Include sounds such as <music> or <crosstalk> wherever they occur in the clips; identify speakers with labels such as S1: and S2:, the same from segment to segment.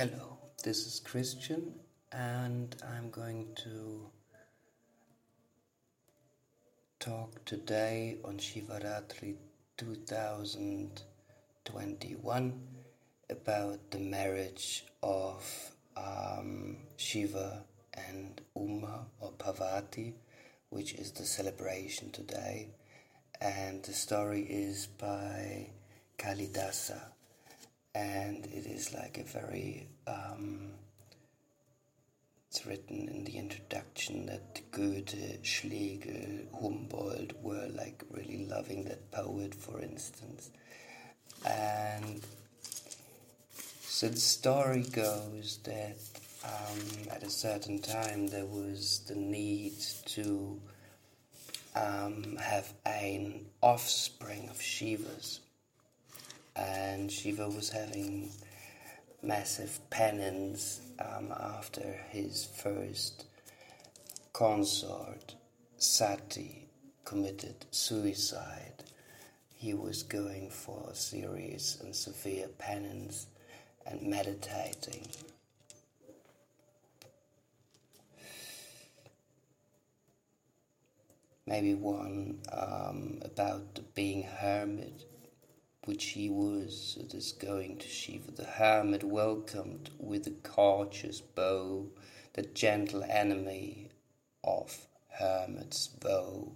S1: Hello, this is Christian, and I'm going to talk today on Shivaratri 2021 about the marriage of um, Shiva and Uma or Parvati, which is the celebration today. And the story is by Kalidasa and it is like a very um, it's written in the introduction that Goethe, Schlegel, Humboldt were like really loving that poet, for instance. And so the story goes that um, at a certain time there was the need to um, have an offspring of Shivas and Shiva was having massive penance um, after his first consort, Sati, committed suicide. He was going for serious and severe penance and meditating. Maybe one um, about being hermit which he was, at it is going to Shiva. The hermit welcomed with a courteous bow the gentle enemy of hermit's vow.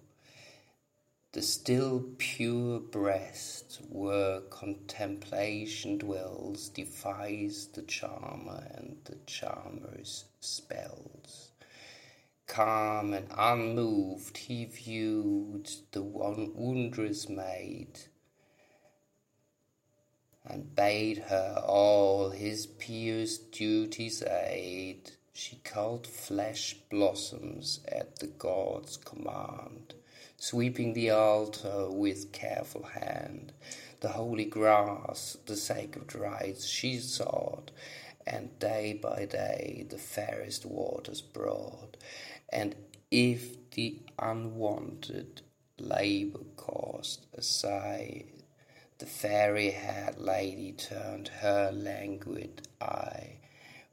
S1: The still pure breast where contemplation dwells defies the charmer and the charmer's spells. Calm and unmoved he viewed the one wondrous maid and bade her all his pious duties aid. She culled flesh blossoms at the god's command, sweeping the altar with careful hand. The holy grass, the sacred rites she sought, and day by day the fairest waters brought. And if the unwanted labor caused a sigh, the fairy haired lady turned her languid eye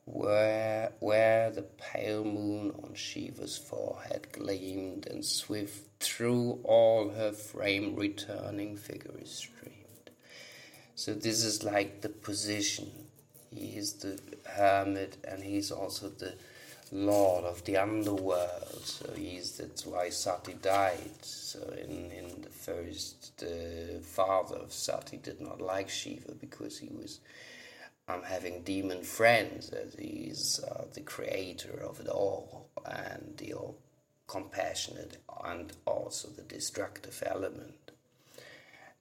S1: where, where the pale moon on Shiva's forehead gleamed, and swift through all her frame returning figures streamed. So, this is like the position. He is the hermit, and he's also the lord of the underworld. So he's that's why Sati died. So in in the first, the father of Sati did not like Shiva because he was um, having demon friends, as he's uh, the creator of it all and the all compassionate and also the destructive element.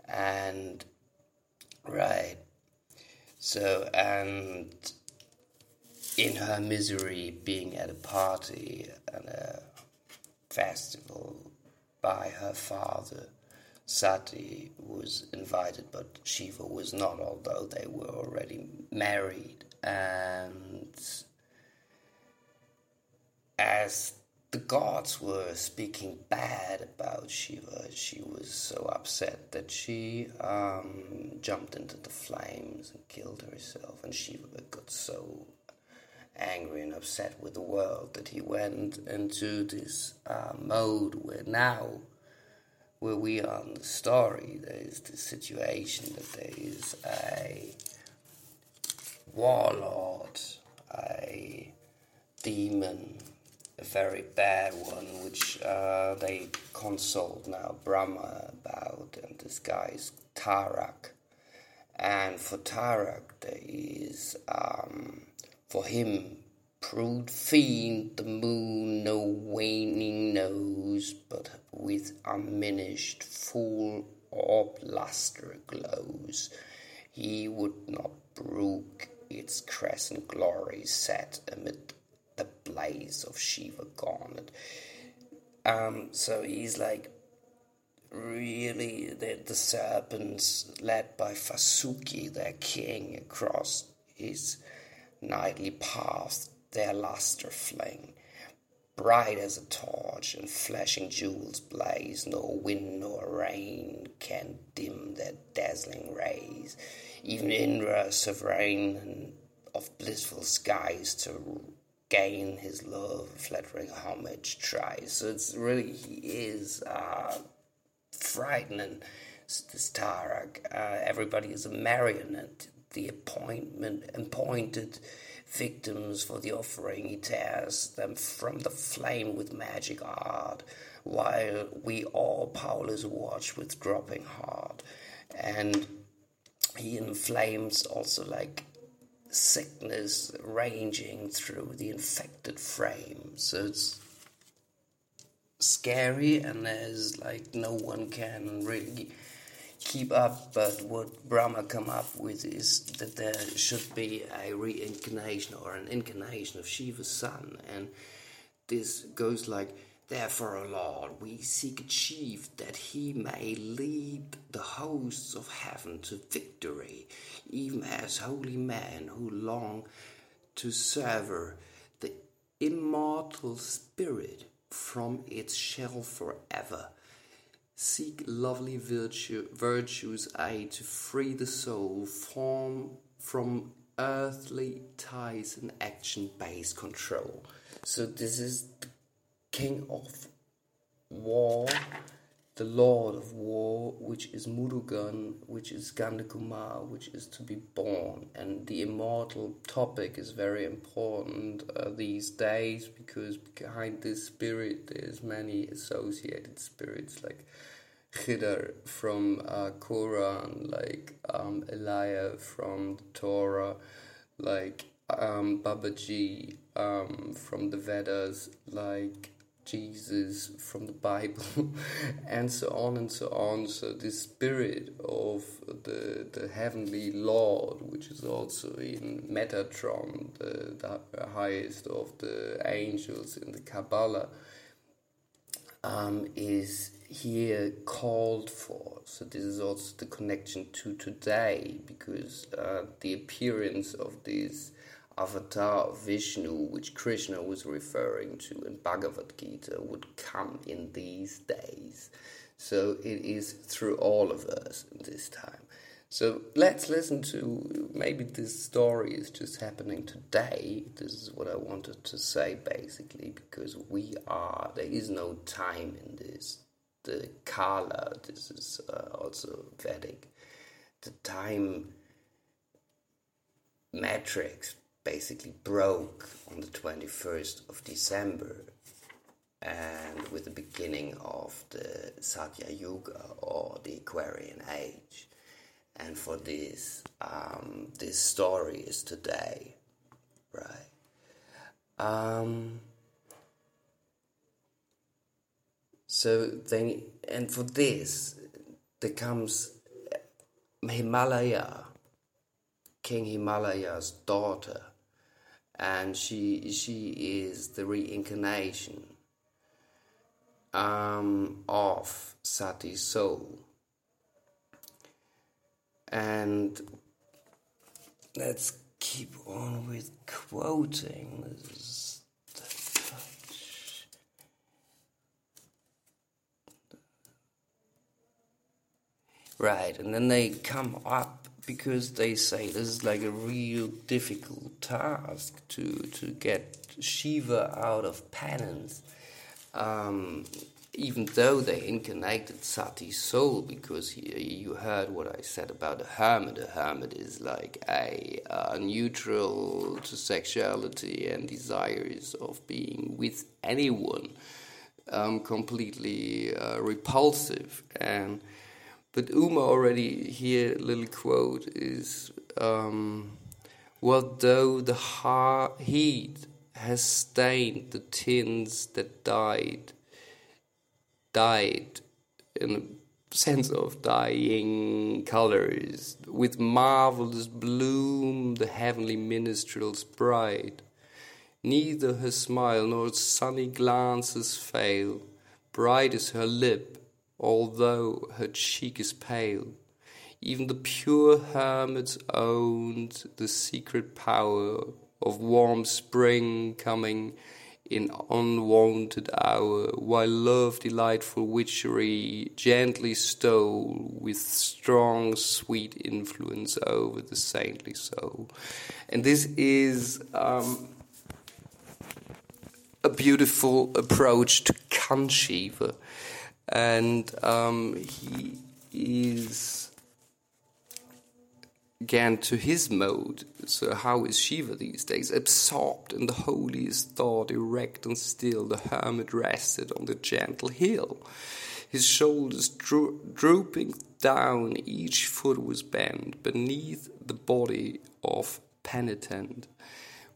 S1: And right, so and in her misery being at a party and a festival by her father. Sati was invited, but Shiva was not, although they were already married. And as the gods were speaking bad about Shiva, she was so upset that she um, jumped into the flames and killed herself. And Shiva got so angry and upset with the world that he went into this uh, mode where now, where we are in the story, there is this situation that there is a warlord, a demon, a very bad one, which uh, they consult now Brahma about, and this guy is Tarak. And for Tarak, there is um, for him, prude fiend, the moon no waning knows, but with unminished full orb lustre glows. He would not brook its crescent glory set amid the blaze of Shiva garnet. Um, so he's like really the, the serpents led by Vasuki, their king, across his nightly path their lustre fling. Bright as a torch and flashing jewels blaze, No wind nor rain can dim their dazzling rays. Even Indra, sovereign of rain and of blissful skies to gain his love, flattering homage tries. So it's really, he is uh, frightening, this Tarak. Uh, everybody is a marionette. The appointment, appointed victims for the offering, he tears them from the flame with magic art, while we all powerless watch with dropping heart. And he inflames also like sickness ranging through the infected frame. So it's scary, and there's like no one can really keep up. But what Brahma come up with is that there should be a reincarnation or an incarnation of Shiva's son, and this goes like Therefore, O Lord, we seek a chief that he may lead the hosts of heaven to victory, even as holy men who long to sever the immortal spirit from its shell forever. Seek lovely virtue, virtues aid to free the soul from, from earthly ties and action based control. So, this is the king of war, the lord of war, which is Murugan, which is Gandakumar, which is to be born. And the immortal topic is very important uh, these days because behind this spirit there's many associated spirits like Khidr from uh, Quran, like um, Elijah from the Torah, like um, Babaji um, from the Vedas, like Jesus from the Bible, <laughs> and so on and so on. So the spirit of the the heavenly Lord, which is also in Metatron, the, the highest of the angels in the Kabbalah, um, is here called for. So this is also the connection to today, because uh, the appearance of this avatar of Vishnu, which Krishna was referring to in Bhagavad Gita, would come in these days. So it is through all of us this time. So let's listen to maybe this story is just happening today. This is what I wanted to say basically, because we are, there is no time in this. The Kala, this is uh, also Vedic. The time matrix basically broke on the 21st of December and with the beginning of the Satya Yuga or the Aquarian Age. And for this, um, this story is today, right? Um, so then, and for this, there comes Himalaya, King Himalaya's daughter, and she she is the reincarnation um, of Sati's soul. And let's keep on with quoting. Right, and then they come up because they say this is like a real difficult task to to get Shiva out of penance. Um, even though they incarnated Sati's soul, because he, you heard what I said about a hermit. A hermit is like a neutral to sexuality and desires of being with anyone, um, completely uh, repulsive and but Uma already here, little quote is um, What though the heat has stained the tints that died, died in a sense of dying colors, with marvelous bloom the heavenly minstrel's bride. Neither her smile nor sunny glances fail, bright is her lip, although her cheek is pale. Even the pure hermits owned the secret power of warm spring coming in unwonted hour, while love delightful witchery gently stole with strong sweet influence over the saintly soul. And this is um, a beautiful approach to Kant and um, he is again to his mode. So, how is Shiva these days? Absorbed in the holiest thought, erect and still, the hermit rested on the gentle hill. His shoulders dro- drooping down, each foot was bent beneath the body of penitent.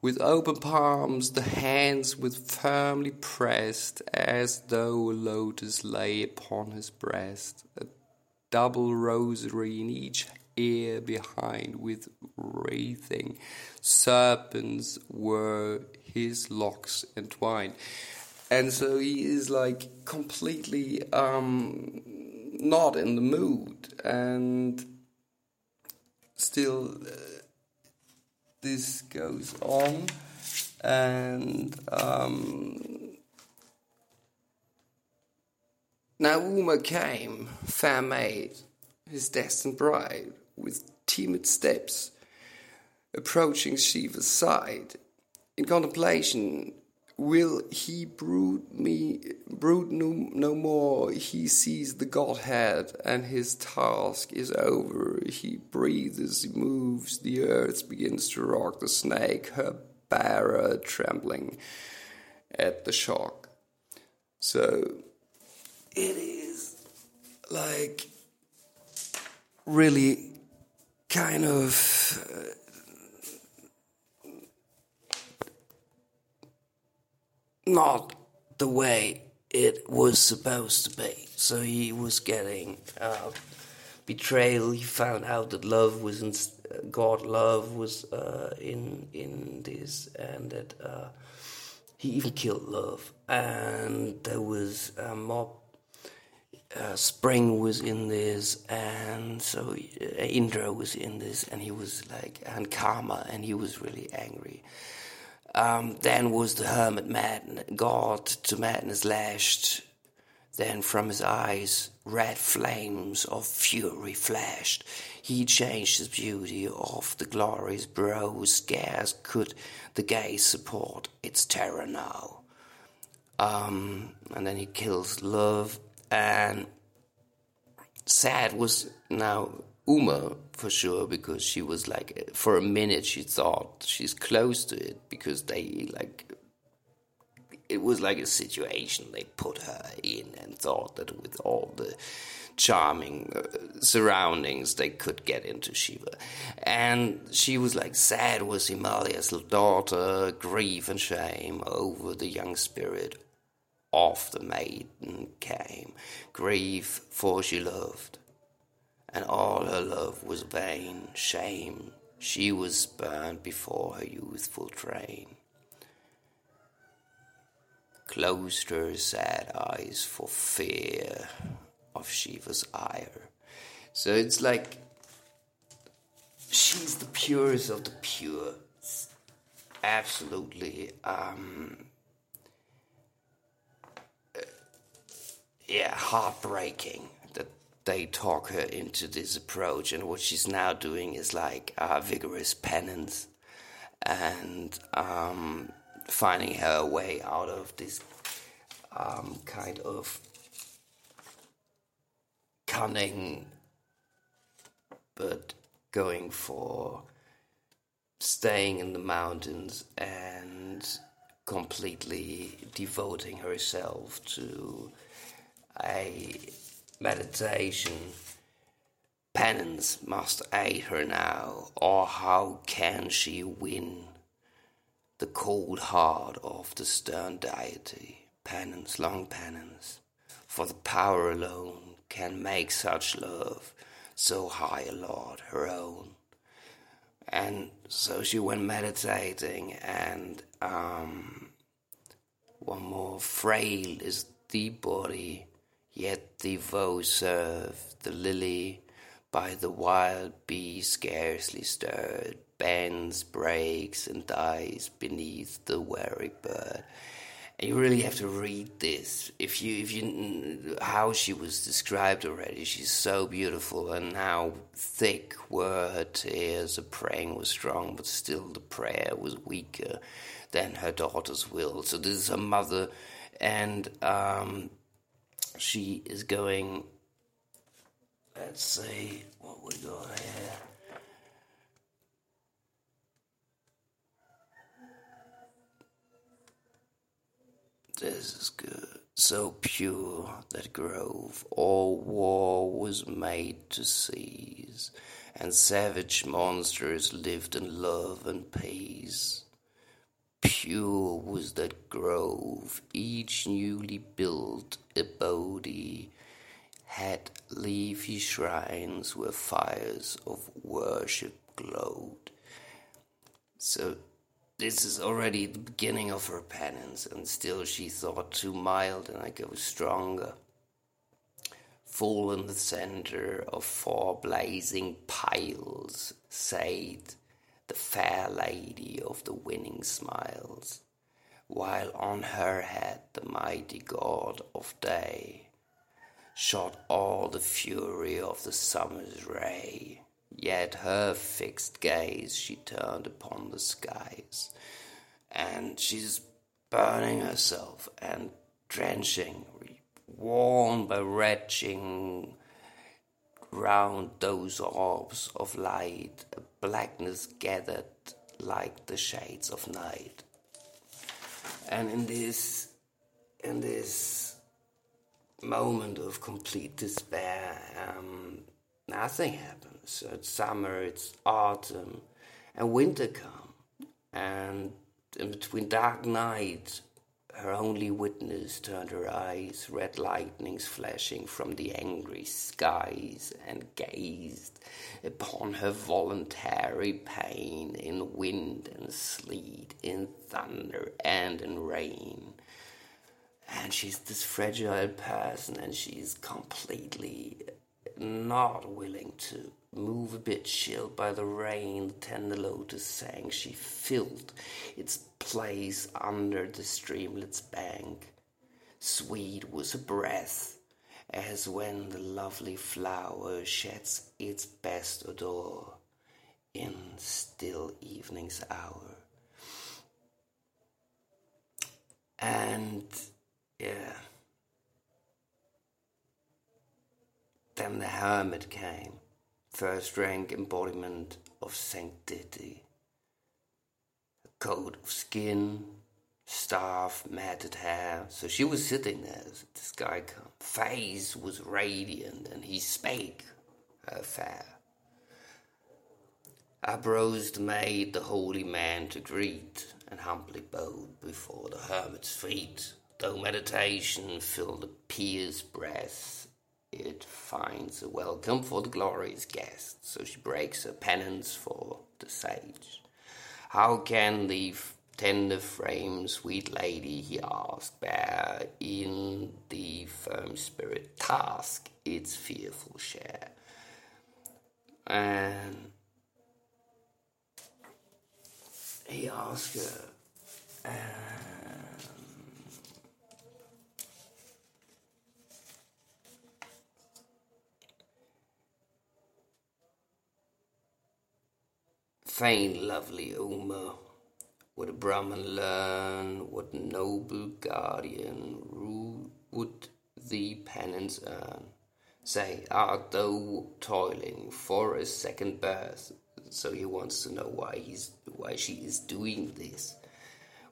S1: With open palms, the hands were firmly pressed, as though a lotus lay upon his breast. A double rosary in each ear behind with wreathing serpents were his locks entwined and so he is like completely um, not in the mood and still uh, this goes on and um, now Uma came fair maid his destined bride with timid steps, approaching Shiva's side. In contemplation, will he brood me brood no, no more? He sees the godhead and his task is over. He breathes he moves the earth begins to rock. The snake her bearer trembling at the shock. So it is like really kind of uh, not the way it was supposed to be. So he was getting uh, betrayal. He found out that love was in, God. Love was uh, in in this, and that uh, he even killed love. And there was a mob uh, Spring was in this, and so uh, Indra was in this, and he was like, and Kama, and he was really angry. Um, then was the hermit mad, God to madness lashed. Then from his eyes red flames of fury flashed. He changed his beauty of the glorious brow, scarce could the gaze support its terror now. Um, and then he kills love and sad was now Uma for sure because she was like for a minute she thought she's close to it because they like it was like a situation they put her in and thought that with all the charming uh, surroundings they could get into Shiva. And she was like sad was Himalaya's daughter grief and shame over the young spirit of the maiden came. Grief, for she loved, and all her love was vain, shame, she was burned before her youthful train. Closed her sad eyes for fear of Shiva's ire. So it's like she's the purest of the pure. absolutely um, yeah, heartbreaking they talk her into this approach. And what she's now doing is like a vigorous penance and um, finding her way out of this um, kind of cunning, but going for staying in the mountains and completely devoting herself to a meditation penance must aid her now, or how can she win the cold heart of the stern deity? Penance, long penance, for the power alone can make such love so high a lord her own. And so she went meditating, and um, one more frail is the body Yet the vow serve the lily by the wild bee scarcely stirred, bends, breaks, and dies beneath the wary bird. And you really have to read this. If you if you how she was described already she's so beautiful and how thick were her tears. The praying was strong but still the prayer was weaker than her daughter's will. So this is her mother and um, she is going let's see what we got here This is good. So pure that grove all war was made to cease, and savage monsters lived in love and peace. Pure was that grove, each newly built abode had leafy shrines where fires of worship glowed. So this is already the beginning of her penance, and still she thought too mild, and I go stronger. Full in the center of four blazing piles sate the fair lady of the winning smiles, while on her head the mighty god of day shot all the fury of the summer's ray. Yet her fixed gaze she turned upon the skies, and she's burning herself and drenching, worn by retching round those orbs of light, blackness gathered like the shades of night. And in this, in this moment of complete despair, um, nothing happens. It's summer, it's autumn, and winter come. And in between dark night, her only witness turned her eyes, red lightnings flashing from the angry skies, and gazed upon her voluntary pain in wind and sleet, in thunder and in rain. And she's this fragile person, and she's completely not willing to move a bit chilled by the rain, the tender lotus sang. She filled its place under the streamlet's bank. Sweet was her breath, as when the lovely flower sheds its best odor in still evening's hour. And yeah. Then the hermit came first rank embodiment of sanctity. A coat of skin, staff, matted hair. So she was sitting there as this guy come. Face was radiant, and he spake her fair. Uprose the maid the holy man to greet, and humbly bowed before the hermit's feet. Though meditation filled the pious breast, it finds a welcome for the glorious guest. So she breaks her penance for the sage. How can the tender frame, sweet lady, he asked, bear in the firm spirit task its fearful share? And he asked her, fain lovely Uma, would a Brahman learn, what noble guardian rule would thee penance earn? Say, art thou toiling for a second birth? So he wants to know why he's why she is doing this.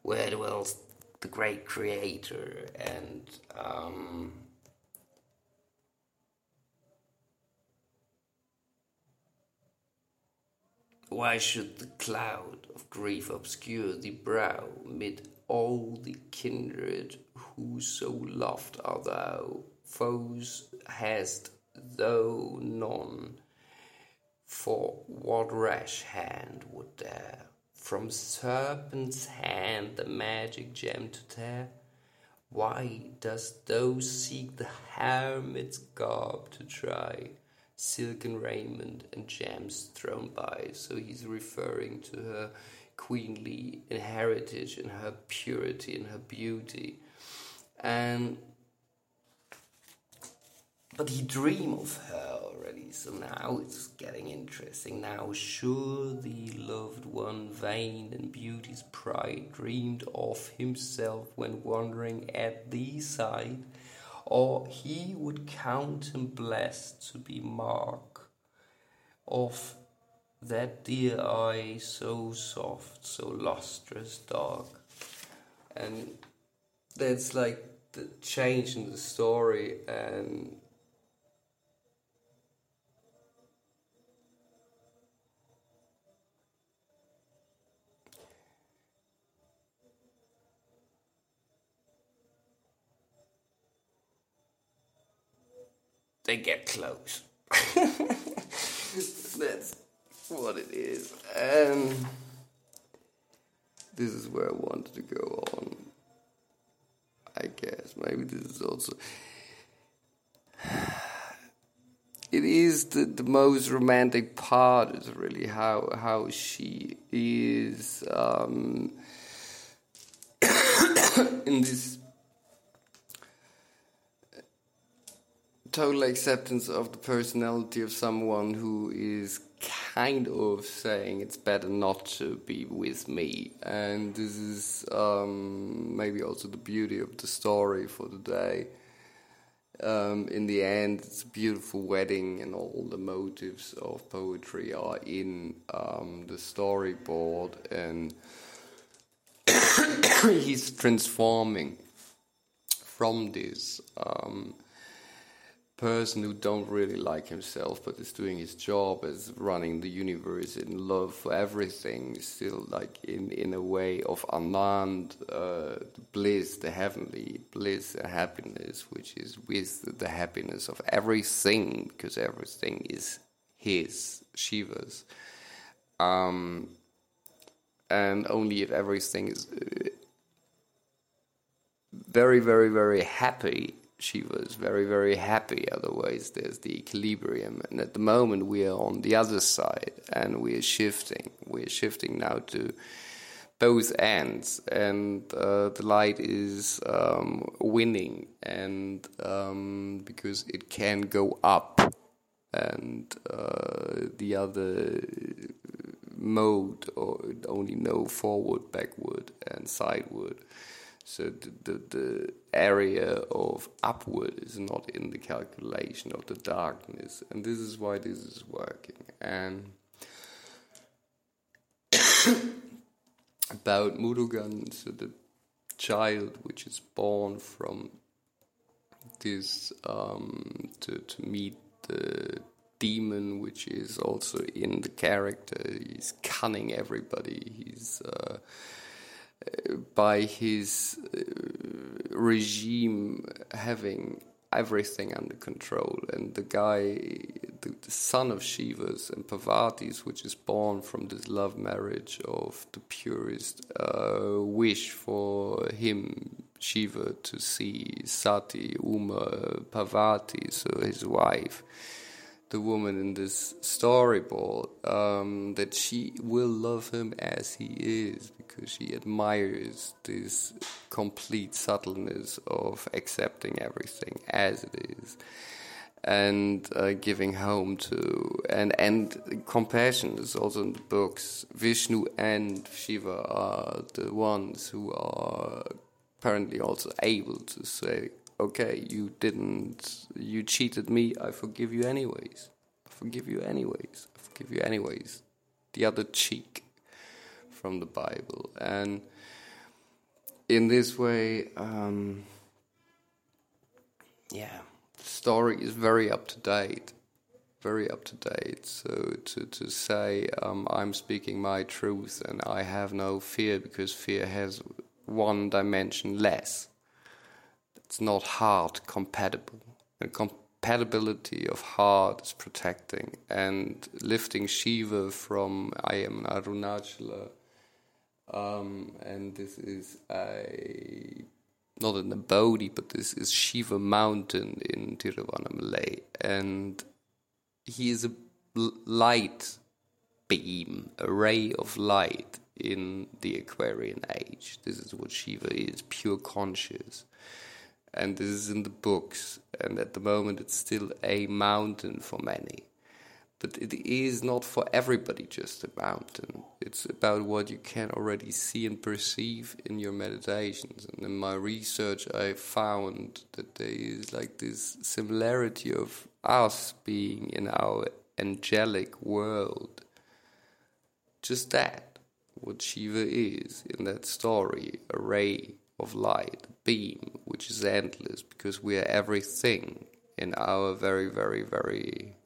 S1: Where dwells the great creator and um, Why should the cloud of grief obscure the brow mid all the kindred who so loved art thou? Foes hast thou none, for what rash hand would dare from serpent's hand the magic gem to tear? Why dost thou seek the hermit's garb to try? Silken raiment and gems thrown by. So he's referring to her queenly heritage and her purity and her beauty. And but he dreamed of her already, so now it's getting interesting. Now, sure, the loved one, vain and beauty's pride, dreamed of himself when wandering at the side, or he would count him blessed to be mark of that dear eye so soft, so lustrous dark. And that's like the change in the story and they get close. <laughs> That's what it is. And this is where I wanted to go on. I guess maybe this is also. <sighs> It is the, the most romantic part is really how how she is um, <coughs> in this total acceptance of the personality of someone who is kind of saying it's better not to be with me. And this is um, maybe also the beauty of the story for the day. Um, in the end, it's a beautiful wedding, and all the motives of poetry are in um, the storyboard, and <coughs> he's transforming from this. Um, person who don't really like himself but is doing his job as running the universe in love for everything still like in in a way of anand uh, bliss the heavenly bliss and happiness which is with the happiness of everything because everything is his shiva's. Um, and only if everything is uh, very very very happy she was very, very happy. Otherwise, there's the equilibrium. And at the moment, we are on the other side and we are shifting. We're shifting now to both ends, and uh, the light is um, winning, and um, because it can go up, and uh, the other mode or only know forward, backward, and sideward. So the, the, the, area of upward is not in the calculation of the darkness, and this is why this is working. And <coughs> about Murugan, so the child which is born from this um, to to meet the demon, which is also in the character. He's cunning everybody. He's uh, by his uh, regime having everything under control. And the guy, the, the, son of Shivas and Parvati's, which is born from this love marriage of the purest uh, wish for him, Shiva, to see Sati, Uma, Parvati, so his wife the woman in this storyboard um, that she will love him as he is because she admires this complete subtleness of accepting everything as it is and uh, giving home to and and compassion is also in the books. Vishnu and shiva are the ones who are apparently also able to say okay, you didn't, you cheated me, I forgive you anyways. I forgive you anyways. I forgive you anyways. The other cheek from the Bible. And in this way, um, yeah, the story is very up to date. Very up to date. So to, to say um, I'm speaking my truth and I have no fear because fear has one dimension less it's not heart compatible. The compatibility of heart is protecting and lifting Shiva from I am Arunachala. Um, and this is a not in the Bodhi, but this is Shiva Mountain in Tiruvannamalai. And he is a light beam, a ray of light in the Aquarian age. This is what Shiva is, pure conscious. And this is in the books, and at the moment it's still a mountain for many. But it is not for everybody just a mountain. It's about what you can already see and perceive in your meditations. And in my research, I found that there is like this similarity of us being in our angelic world. Just that, what Shiva is in that story a ray of light, beam, which is endless because we are everything in our very, very, very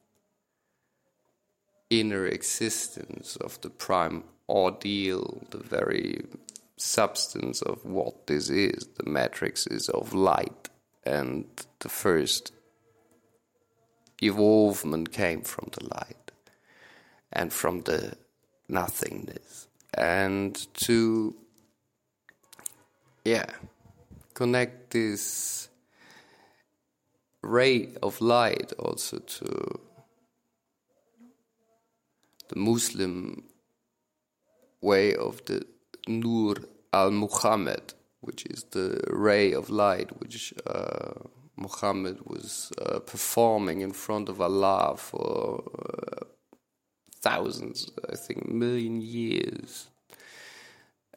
S1: inner existence of the prime ordeal, the very substance of what this is. The matrix is of light, and the first evolvement came from the light and from the nothingness. And to, yeah, connect this ray of light also to the Muslim way of the Nur al Muhammad, which is the ray of light which uh, Muhammad was uh, performing in front of Allah for uh, thousands, I think, million years,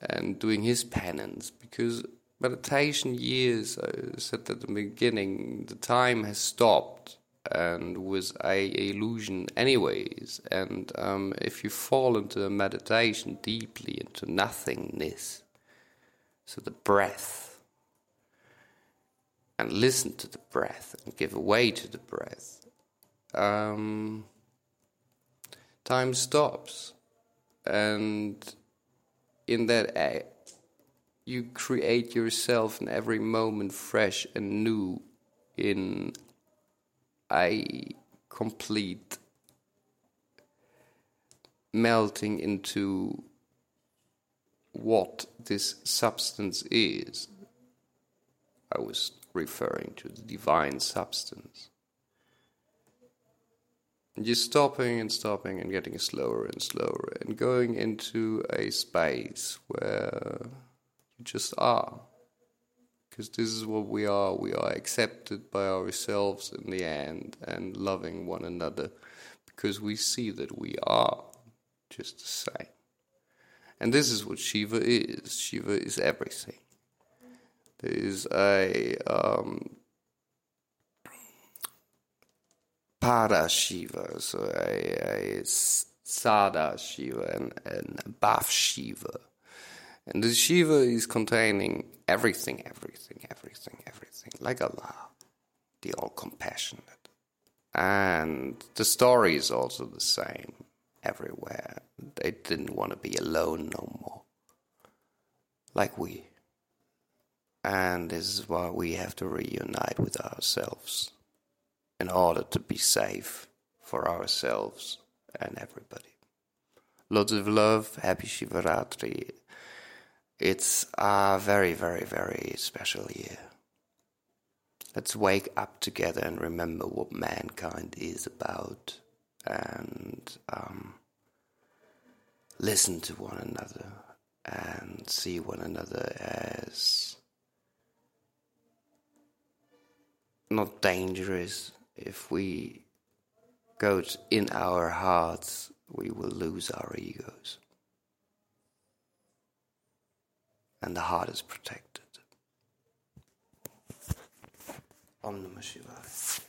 S1: and doing his penance because meditation years, I said at the beginning, the time has stopped and was a illusion anyways. And um, if you fall into meditation deeply into nothingness so the breath and listen to the breath and give way to the breath um, time stops. And in that uh, you create yourself in every moment fresh and new in a complete melting into what this substance is. I was referring to the divine substance. You're stopping and stopping and getting slower and slower and going into a space where you just are because this is what we are. We are accepted by ourselves in the end and loving one another because we see that we are just the same. And this is what Shiva is. Shiva is everything. There is a um, Para Shiva, so a, a Sada Shiva and, and Shiva. And the Shiva is containing everything, everything, everything, everything, like Allah, the all compassionate. And the story is also the same everywhere. They didn't want to be alone no more, like we. And this is why we have to reunite with ourselves in order to be safe for ourselves and everybody. Lots of love, happy Shivaratri. It's a very, very, very special year. Let's wake up together and remember what mankind is about and um, listen to one another and see one another as not dangerous. If we go in our hearts, we will lose our egos and the heart is protected. Om Namah Shivaya.